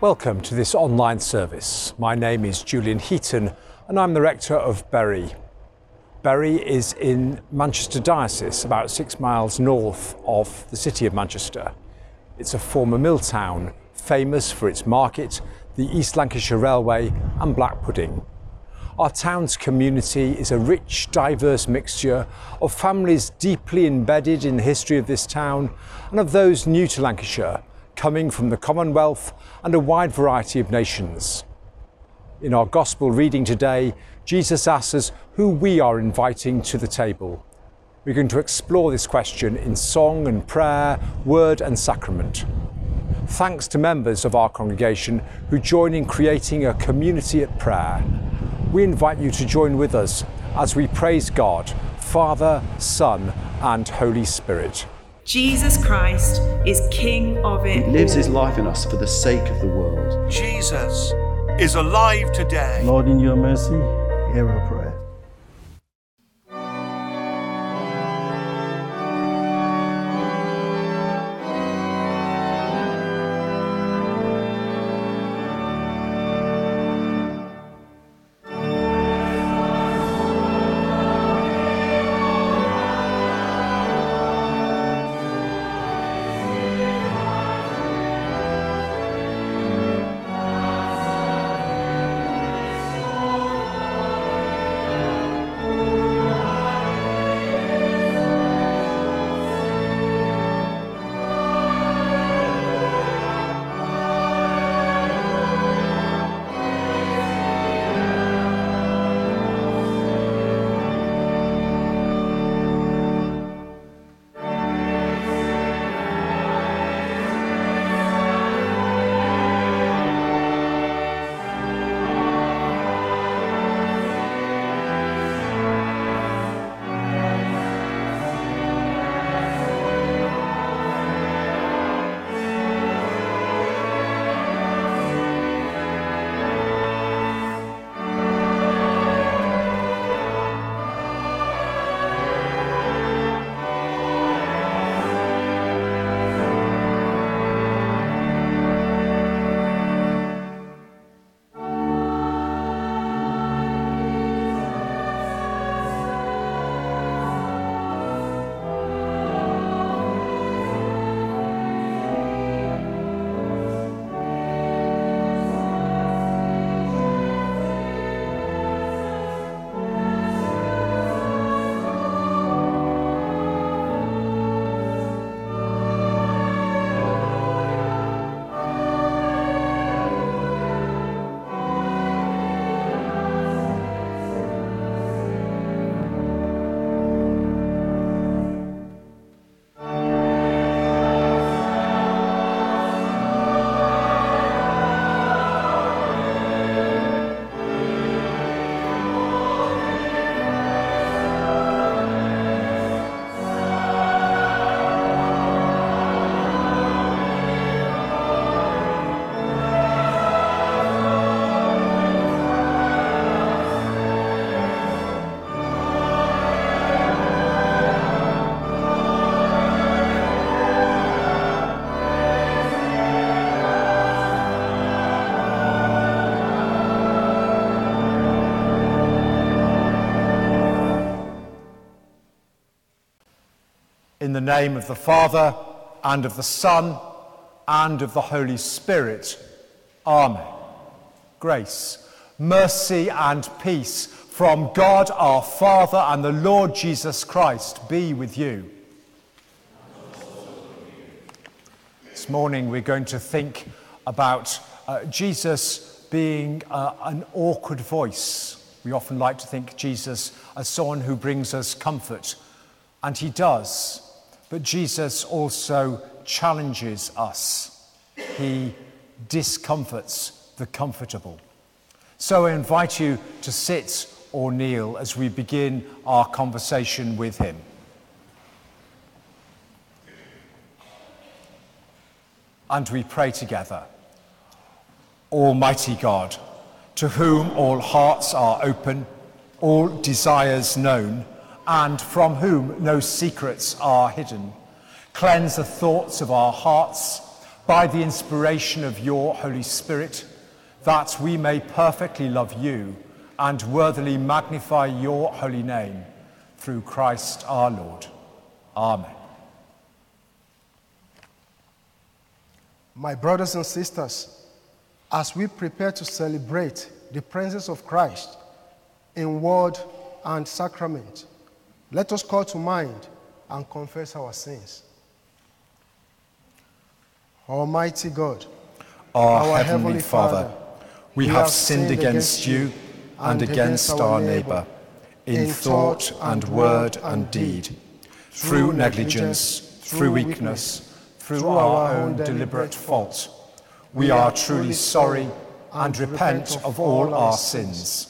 Welcome to this online service. My name is Julian Heaton and I'm the rector of Bury. Bury is in Manchester Diocese, about six miles north of the city of Manchester. It's a former mill town, famous for its market, the East Lancashire Railway, and black pudding. Our town's community is a rich, diverse mixture of families deeply embedded in the history of this town and of those new to Lancashire, coming from the Commonwealth and a wide variety of nations. In our Gospel reading today, Jesus asks us who we are inviting to the table. We're going to explore this question in song and prayer, word and sacrament. Thanks to members of our congregation who join in creating a community at prayer we invite you to join with us as we praise God, Father, Son, and Holy Spirit. Jesus Christ is King of it. He lives his life in us for the sake of the world. Jesus is alive today. Lord, in your mercy, hear our prayer. In the name of the Father, and of the Son, and of the Holy Spirit. Amen. Grace, mercy, and peace from God our Father and the Lord Jesus Christ be with you. This morning we're going to think about uh, Jesus being uh, an awkward voice. We often like to think Jesus as someone who brings us comfort, and he does. But Jesus also challenges us. He discomforts the comfortable. So I invite you to sit or kneel as we begin our conversation with him. And we pray together. Almighty God, to whom all hearts are open, all desires known, and from whom no secrets are hidden. Cleanse the thoughts of our hearts, by the inspiration of your Holy Spirit, that we may perfectly love you and worthily magnify your holy name through Christ our Lord. Amen. My brothers and sisters, as we prepare to celebrate the presence of Christ in word and sacrament, let us call to mind and confess our sins. Almighty God, our, Heavenly Father, we have sinned against you and against our neighbour, in thought and word and deed, through negligence, through weakness, through our own deliberate fault. We are truly sorry and repent of all our sins.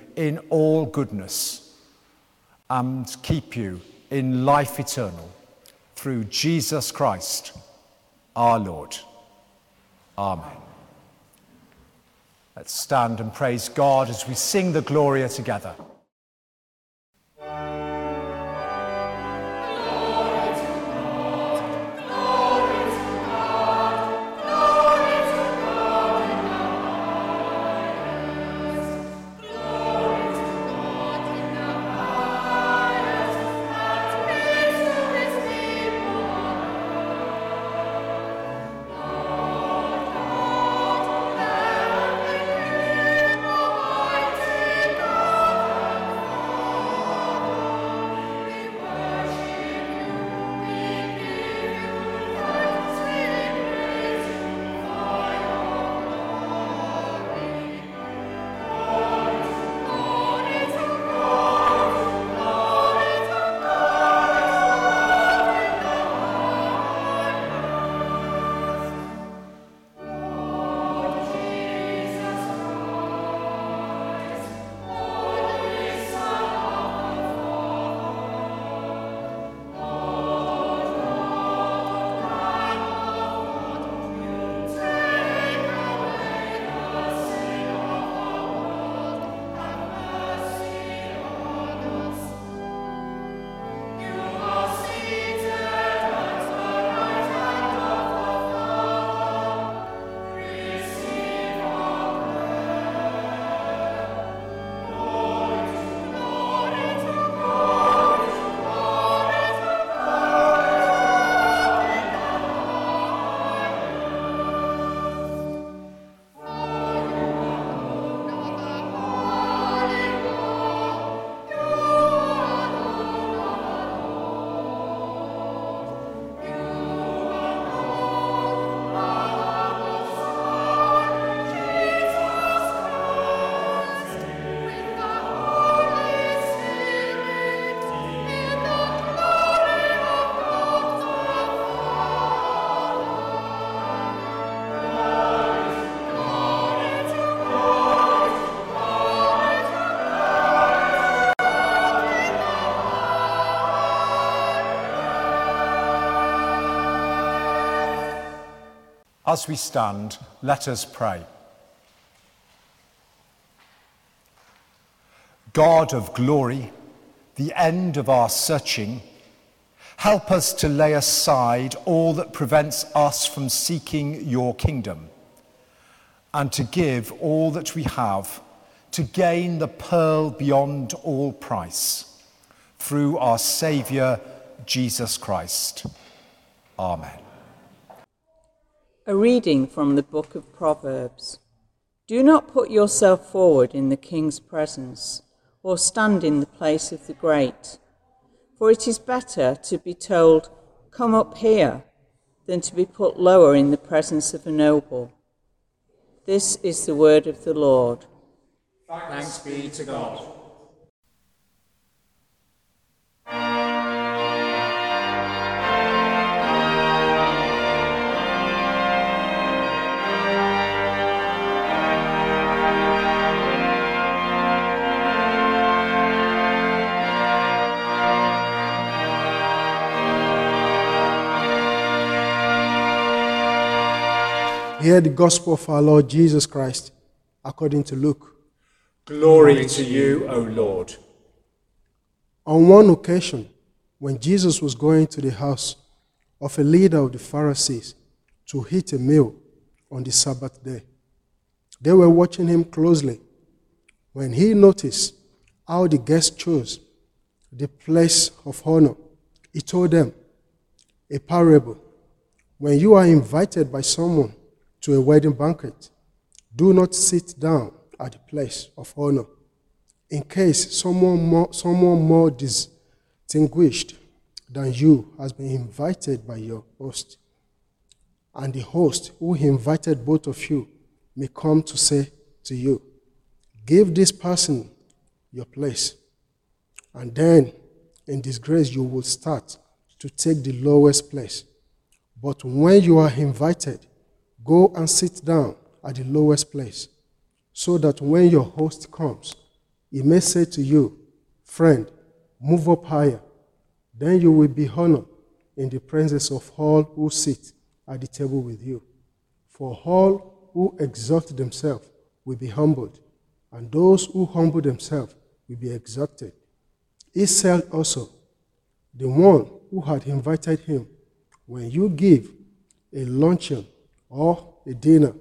in all goodness, and keep you in life eternal through Jesus Christ our Lord. Amen. Let's stand and praise God as we sing the Gloria together. As we stand, let us pray. God of glory, the end of our searching, help us to lay aside all that prevents us from seeking your kingdom and to give all that we have to gain the pearl beyond all price through our Saviour, Jesus Christ. Amen. A reading from the book of Proverbs. Do not put yourself forward in the king's presence, or stand in the place of the great. For it is better to be told, Come up here, than to be put lower in the presence of a noble. This is the word of the Lord. Thanks be to God. Hear the gospel of our Lord Jesus Christ according to Luke. Glory to you, O Lord. On one occasion, when Jesus was going to the house of a leader of the Pharisees to eat a meal on the Sabbath day, they were watching him closely. When he noticed how the guests chose the place of honor, he told them a parable. When you are invited by someone to a wedding banquet, do not sit down at the place of honor, in case someone more, someone more distinguished than you has been invited by your host. And the host who invited both of you may come to say to you, Give this person your place. And then, in disgrace, you will start to take the lowest place. But when you are invited, go and sit down at the lowest place, so that when your host comes, he may say to you, Friend, move up higher. Then you will be honored in the presence of all who sit at the table with you. For all who exalt themselves will be humbled, and those who humble themselves will be exalted. He said also, the one who had invited him, when you give a luncheon or a dinner,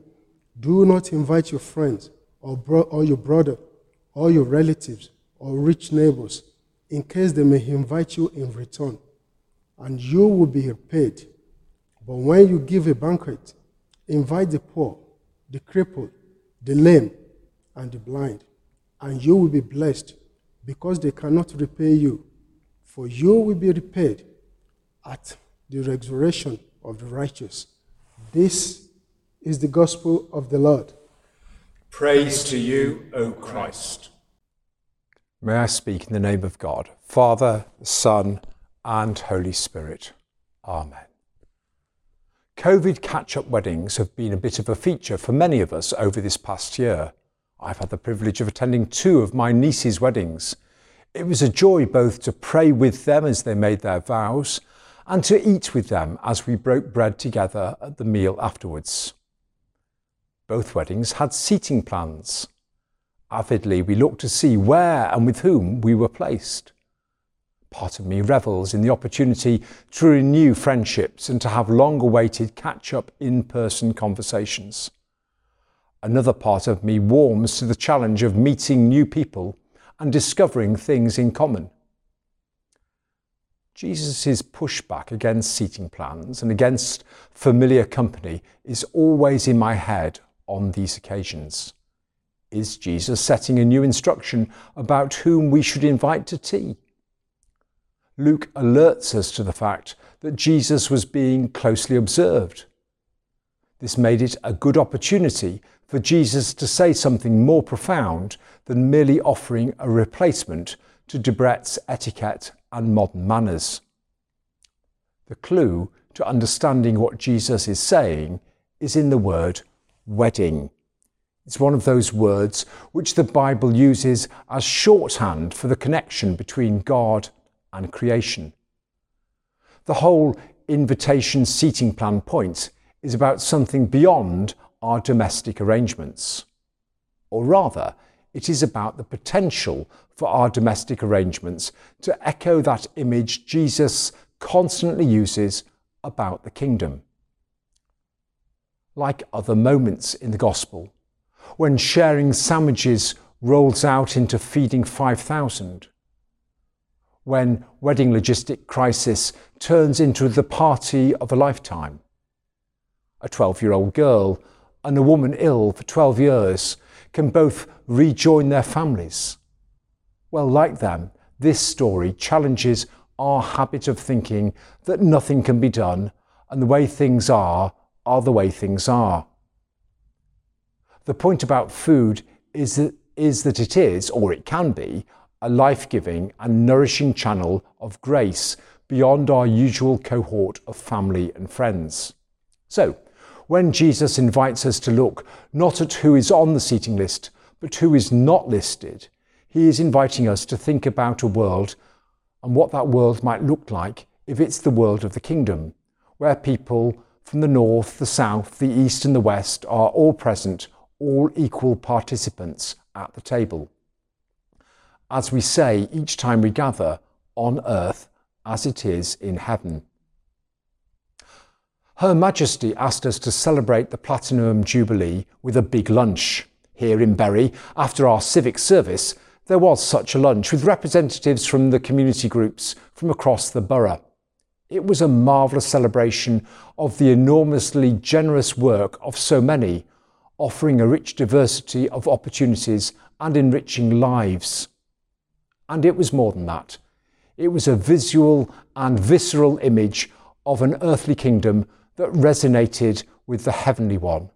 do not invite your friends or, bro- or your brother or your relatives or rich neighbors in case they may invite you in return, and you will be repaid. But when you give a banquet, invite the poor, the crippled, the lame, and the blind, and you will be blessed because they cannot repay you, for you will be repaid at the resurrection of the righteous. This is the gospel of the Lord. Praise to you, O Christ. May I speak in the name of God, Father, Son, and Holy Spirit. Amen. COVID catch up weddings have been a bit of a feature for many of us over this past year. I've had the privilege of attending two of my niece's weddings. It was a joy both to pray with them as they made their vows and to eat with them as we broke bread together at the meal afterwards. Both weddings had seating plans. Avidly, we looked to see where and with whom we were placed. Part of me revels in the opportunity to renew friendships and to have long awaited catch up in person conversations. Another part of me warms to the challenge of meeting new people and discovering things in common. Jesus' pushback against seating plans and against familiar company is always in my head on these occasions. Is Jesus setting a new instruction about whom we should invite to tea? Luke alerts us to the fact that Jesus was being closely observed. This made it a good opportunity for Jesus to say something more profound than merely offering a replacement to Debrett's etiquette and modern manners. The clue to understanding what Jesus is saying is in the word wedding. It's one of those words which the Bible uses as shorthand for the connection between God and creation. The whole invitation seating plan point is about something beyond our domestic arrangements. Or rather, it is about the potential for our domestic arrangements to echo that image Jesus constantly uses about the kingdom. Like other moments in the Gospel, when sharing sandwiches rolls out into feeding 5,000, when wedding logistic crisis turns into the party of a lifetime, a 12 year old girl and a woman ill for 12 years can both rejoin their families. Well, like them, this story challenges our habit of thinking that nothing can be done and the way things are are the way things are. The point about food is that, is that it is, or it can be, a life giving and nourishing channel of grace beyond our usual cohort of family and friends. So, when Jesus invites us to look not at who is on the seating list, but who is not listed, he is inviting us to think about a world and what that world might look like if it's the world of the kingdom, where people from the north, the south, the east, and the west are all present, all equal participants at the table. As we say each time we gather, on earth as it is in heaven. Her Majesty asked us to celebrate the Platinum Jubilee with a big lunch. Here in Bury, after our civic service, there was such a lunch with representatives from the community groups from across the borough. It was a marvellous celebration of the enormously generous work of so many, offering a rich diversity of opportunities and enriching lives. And it was more than that. It was a visual and visceral image of an earthly kingdom that resonated with the heavenly one.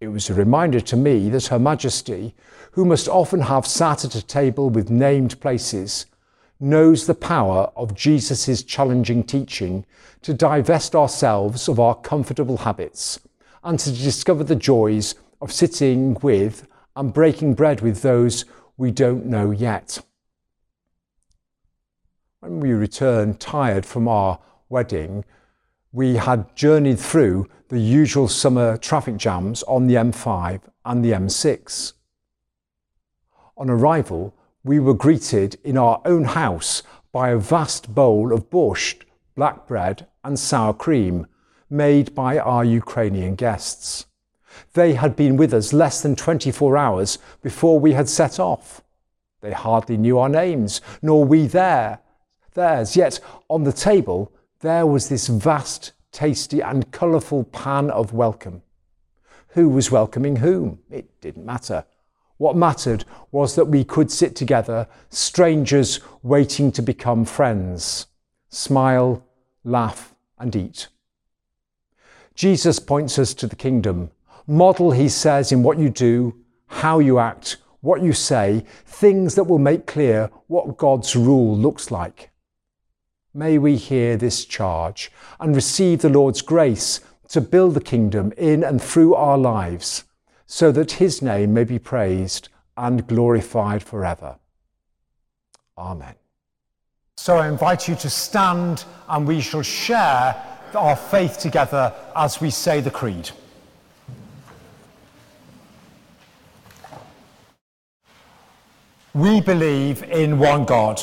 It was a reminder to me that Her Majesty, who must often have sat at a table with named places, knows the power of Jesus' challenging teaching to divest ourselves of our comfortable habits and to discover the joys of sitting with and breaking bread with those we don't know yet. When we returned tired from our wedding, we had journeyed through the usual summer traffic jams on the M5 and the M6. On arrival, we were greeted in our own house by a vast bowl of borscht, black bread, and sour cream made by our Ukrainian guests. They had been with us less than 24 hours before we had set off. They hardly knew our names, nor we their, theirs. Yet on the table, there was this vast, tasty, and colourful pan of welcome. Who was welcoming whom? It didn't matter. What mattered was that we could sit together, strangers waiting to become friends, smile, laugh, and eat. Jesus points us to the kingdom. Model, he says, in what you do, how you act, what you say, things that will make clear what God's rule looks like. May we hear this charge and receive the Lord's grace to build the kingdom in and through our lives, so that his name may be praised and glorified forever. Amen. So I invite you to stand and we shall share our faith together as we say the Creed. We believe in one God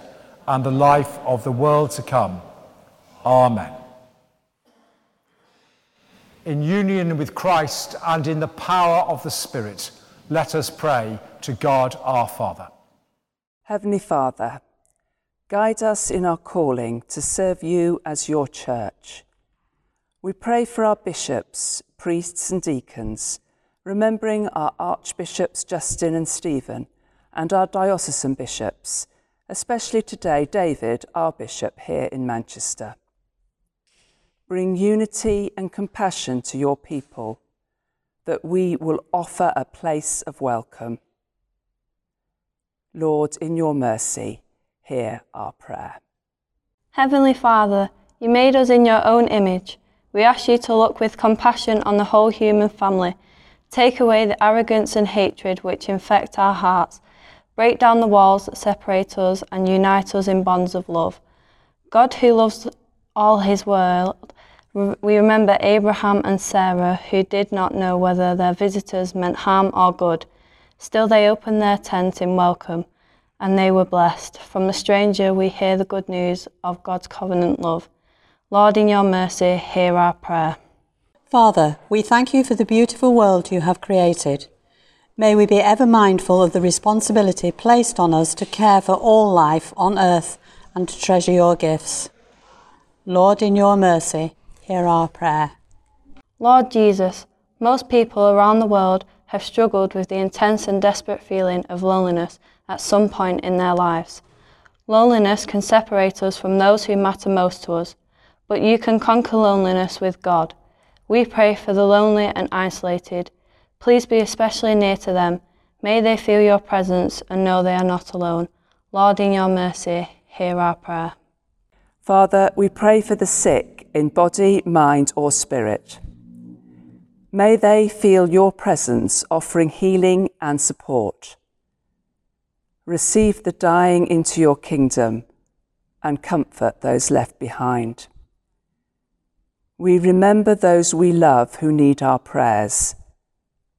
and the life of the world to come. Amen. In union with Christ and in the power of the Spirit, let us pray to God our Father. Heavenly Father, guide us in our calling to serve you as your church. We pray for our bishops, priests, and deacons, remembering our archbishops Justin and Stephen, and our diocesan bishops especially today, David, our bishop here in Manchester. Bring unity and compassion to your people, that we will offer a place of welcome. Lord, in your mercy, hear our prayer. Heavenly Father, you made us in your own image. We ask you to look with compassion on the whole human family, Take away the arrogance and hatred which infect our hearts. Break down the walls that separate us and unite us in bonds of love. God, who loves all his world, we remember Abraham and Sarah, who did not know whether their visitors meant harm or good. Still, they opened their tent in welcome, and they were blessed. From the stranger, we hear the good news of God's covenant love. Lord, in your mercy, hear our prayer. Father, we thank you for the beautiful world you have created. May we be ever mindful of the responsibility placed on us to care for all life on earth and to treasure your gifts. Lord, in your mercy, hear our prayer. Lord Jesus, most people around the world have struggled with the intense and desperate feeling of loneliness at some point in their lives. Loneliness can separate us from those who matter most to us, but you can conquer loneliness with God. We pray for the lonely and isolated. Please be especially near to them. May they feel your presence and know they are not alone. Lord, in your mercy, hear our prayer. Father, we pray for the sick in body, mind, or spirit. May they feel your presence offering healing and support. Receive the dying into your kingdom and comfort those left behind. We remember those we love who need our prayers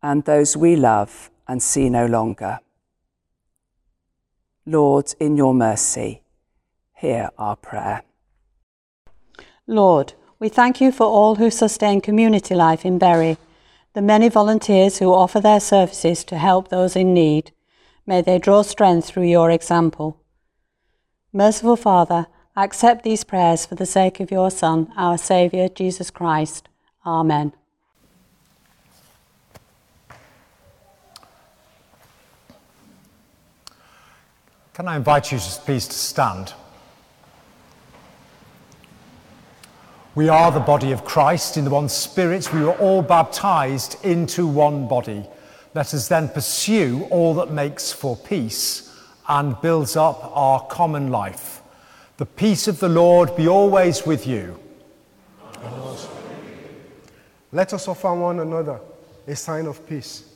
and those we love and see no longer. Lord, in your mercy, hear our prayer. Lord, we thank you for all who sustain community life in Bury, the many volunteers who offer their services to help those in need. May they draw strength through your example. Merciful Father, accept these prayers for the sake of your Son, our Saviour, Jesus Christ. Amen. Can I invite you please to stand? We are the body of Christ. In the one Spirit, we were all baptized into one body. Let us then pursue all that makes for peace and builds up our common life. The peace of the Lord be always with you. Let us offer one another a sign of peace.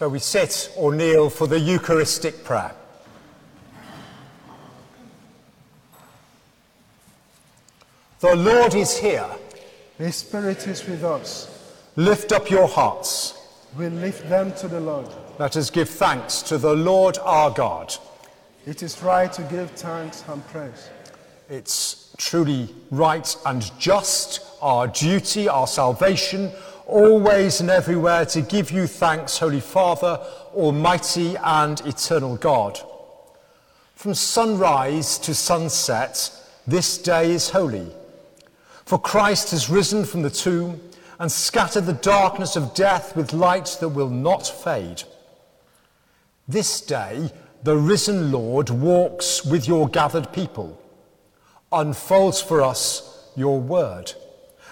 So we sit or kneel for the Eucharistic prayer. The Lord is here. His Spirit is with us. Lift up your hearts. We lift them to the Lord. Let us give thanks to the Lord our God. It is right to give thanks and praise. It's truly right and just, our duty, our salvation, always and everywhere to give you thanks, Holy Father, Almighty and eternal God. From sunrise to sunset, this day is holy. For Christ has risen from the tomb and scattered the darkness of death with light that will not fade. This day, the risen Lord walks with your gathered people, unfolds for us your word,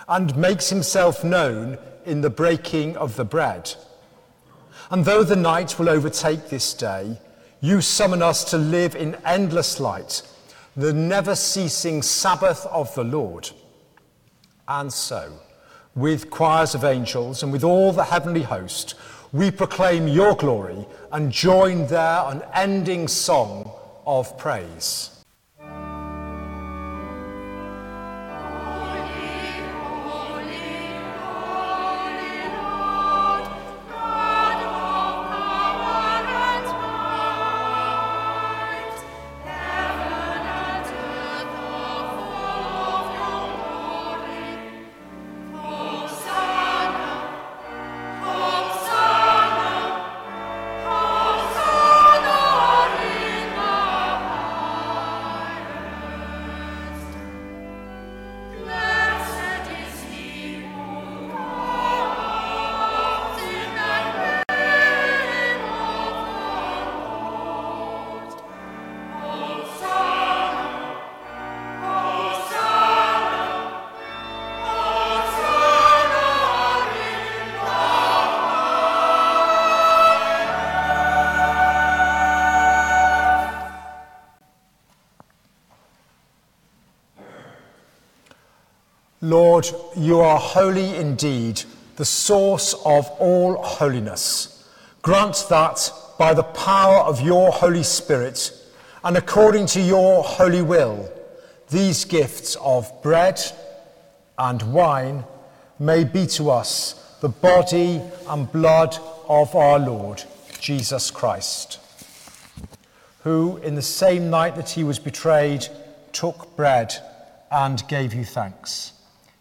and makes himself known in the breaking of the bread. And though the night will overtake this day, you summon us to live in endless light, the never ceasing Sabbath of the Lord. And so, with choirs of angels and with all the heavenly host, we proclaim your glory and join their unending song of praise. Lord, you are holy indeed, the source of all holiness. Grant that by the power of your Holy Spirit and according to your holy will, these gifts of bread and wine may be to us the body and blood of our Lord Jesus Christ, who, in the same night that he was betrayed, took bread and gave you thanks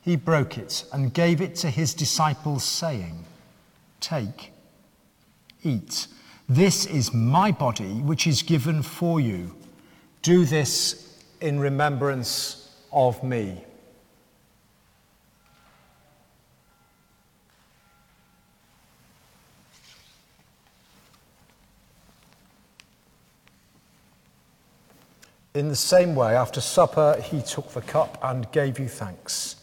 he broke it and gave it to his disciples, saying, Take, eat. This is my body, which is given for you. Do this in remembrance of me. In the same way, after supper, he took the cup and gave you thanks.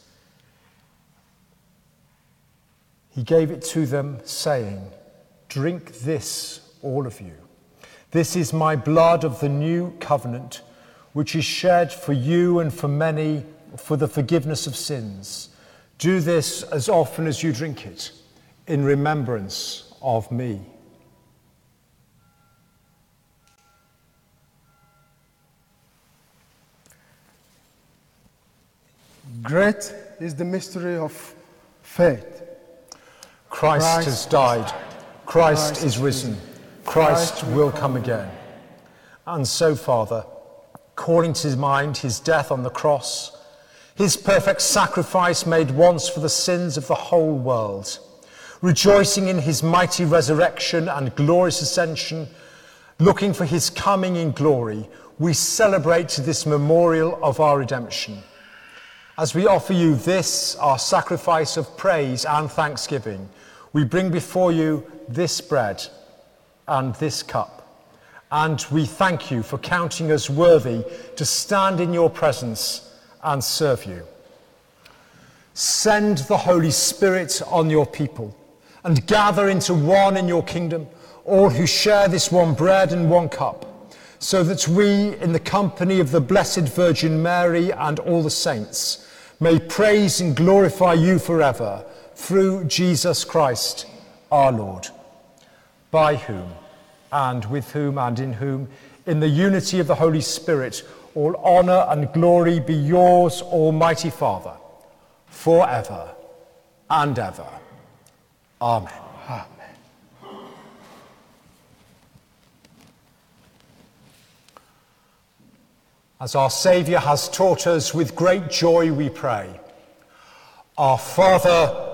He gave it to them, saying, Drink this, all of you. This is my blood of the new covenant, which is shed for you and for many for the forgiveness of sins. Do this as often as you drink it, in remembrance of me. Great is the mystery of faith. Christ, Christ has died. Christ, Christ is risen. Christ, Christ will come again. And so, Father, calling to mind his death on the cross, his perfect sacrifice made once for the sins of the whole world, rejoicing in his mighty resurrection and glorious ascension, looking for his coming in glory, we celebrate this memorial of our redemption. As we offer you this, our sacrifice of praise and thanksgiving, we bring before you this bread and this cup, and we thank you for counting us worthy to stand in your presence and serve you. Send the Holy Spirit on your people and gather into one in your kingdom all who share this one bread and one cup, so that we, in the company of the Blessed Virgin Mary and all the saints, may praise and glorify you forever through Jesus Christ our Lord. by whom, and with whom, and in whom, in the unity of the Holy Spirit, all honour and glory be yours, Almighty Father, forever and ever. Amen. Amen. As our Saviour has taught us, with great joy we pray. Our Father,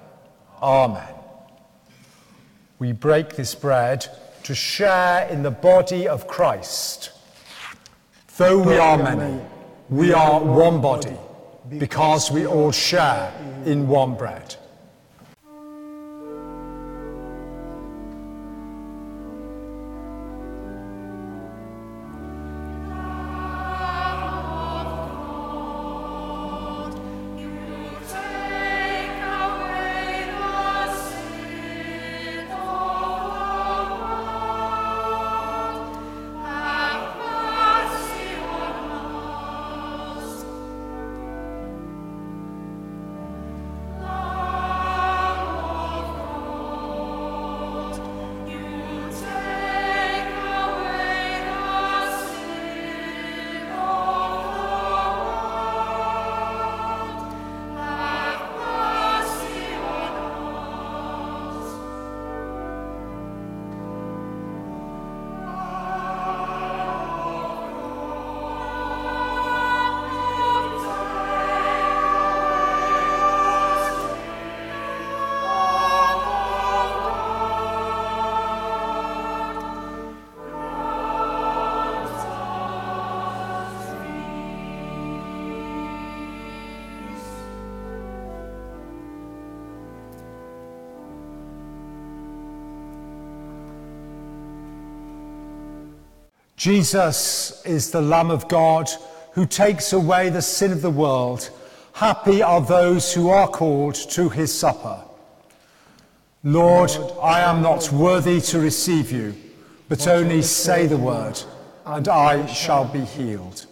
Amen. We break this bread to share in the body of Christ. Though we are many, we are one body, because we all share in one bread. Jesus is the Lamb of God who takes away the sin of the world. Happy are those who are called to his supper. Lord, I am not worthy to receive you, but only say the word, and I shall be healed.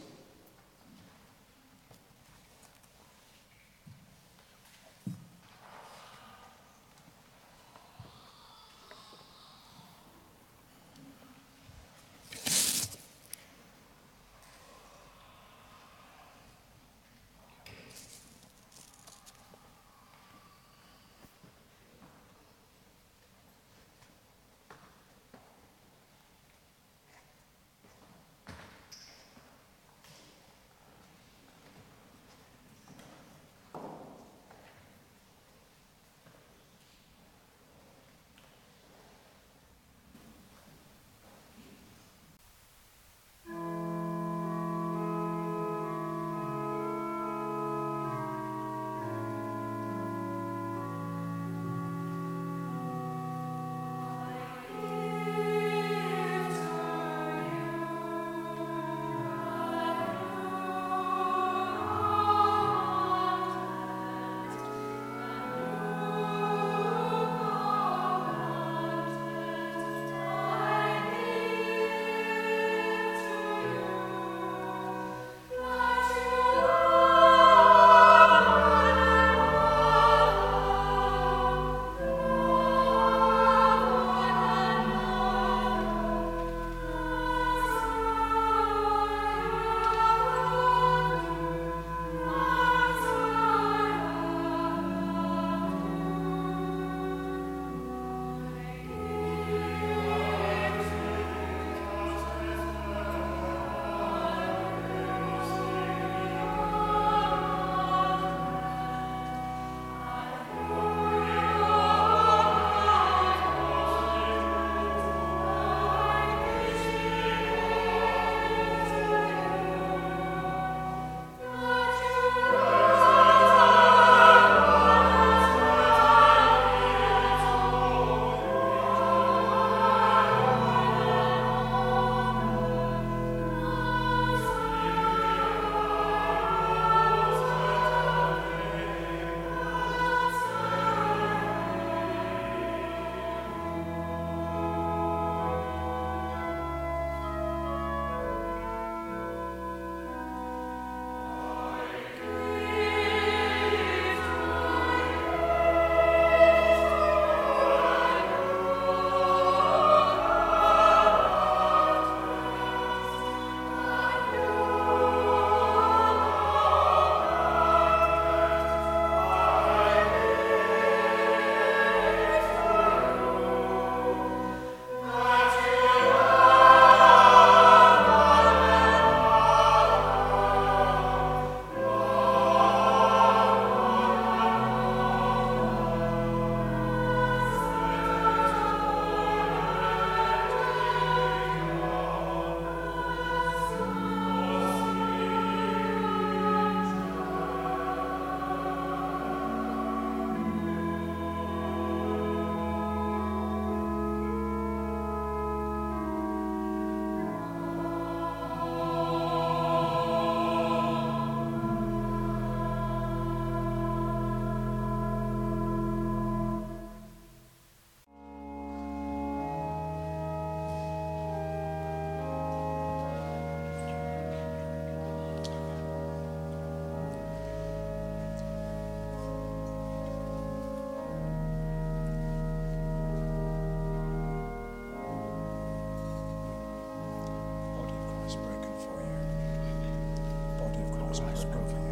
was.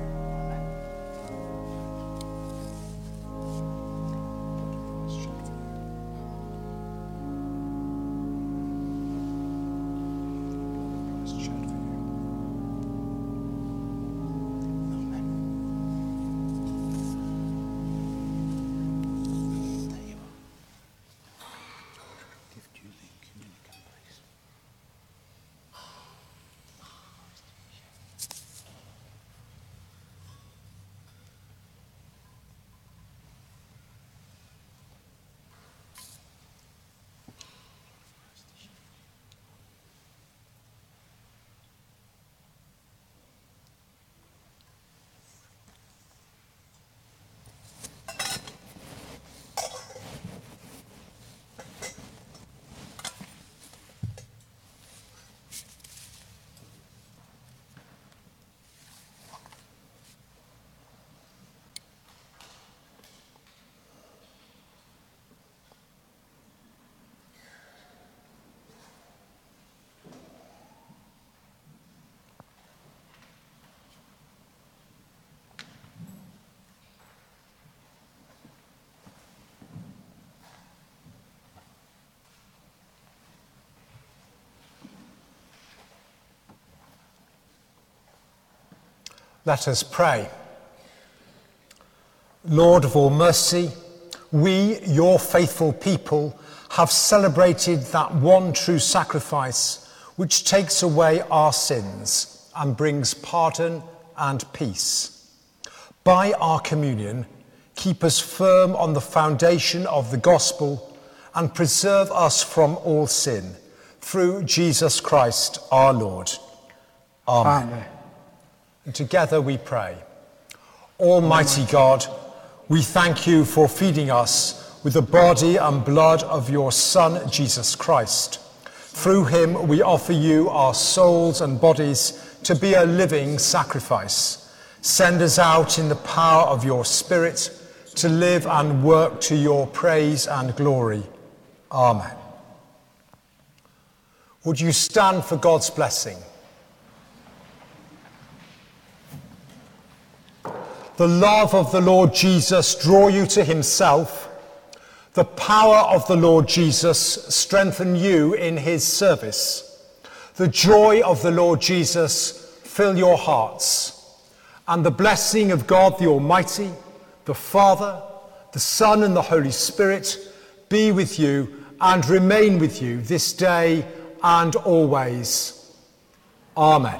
Let us pray. Lord of all mercy, we, your faithful people, have celebrated that one true sacrifice which takes away our sins and brings pardon and peace. By our communion, keep us firm on the foundation of the gospel and preserve us from all sin through Jesus Christ our Lord. Amen. Amen. And together we pray. Almighty God, we thank you for feeding us with the body and blood of your Son, Jesus Christ. Through him, we offer you our souls and bodies to be a living sacrifice. Send us out in the power of your Spirit to live and work to your praise and glory. Amen. Would you stand for God's blessing? The love of the Lord Jesus draw you to himself, the power of the Lord Jesus strengthen you in his service, the joy of the Lord Jesus fill your hearts, and the blessing of God the Almighty, the Father, the Son, and the Holy Spirit be with you and remain with you this day and always. Amen.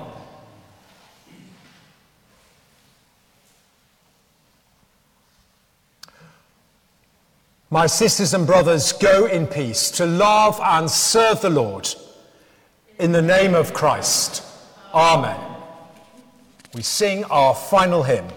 My sisters and brothers, go in peace to love and serve the Lord. In the name of Christ. Amen. We sing our final hymn.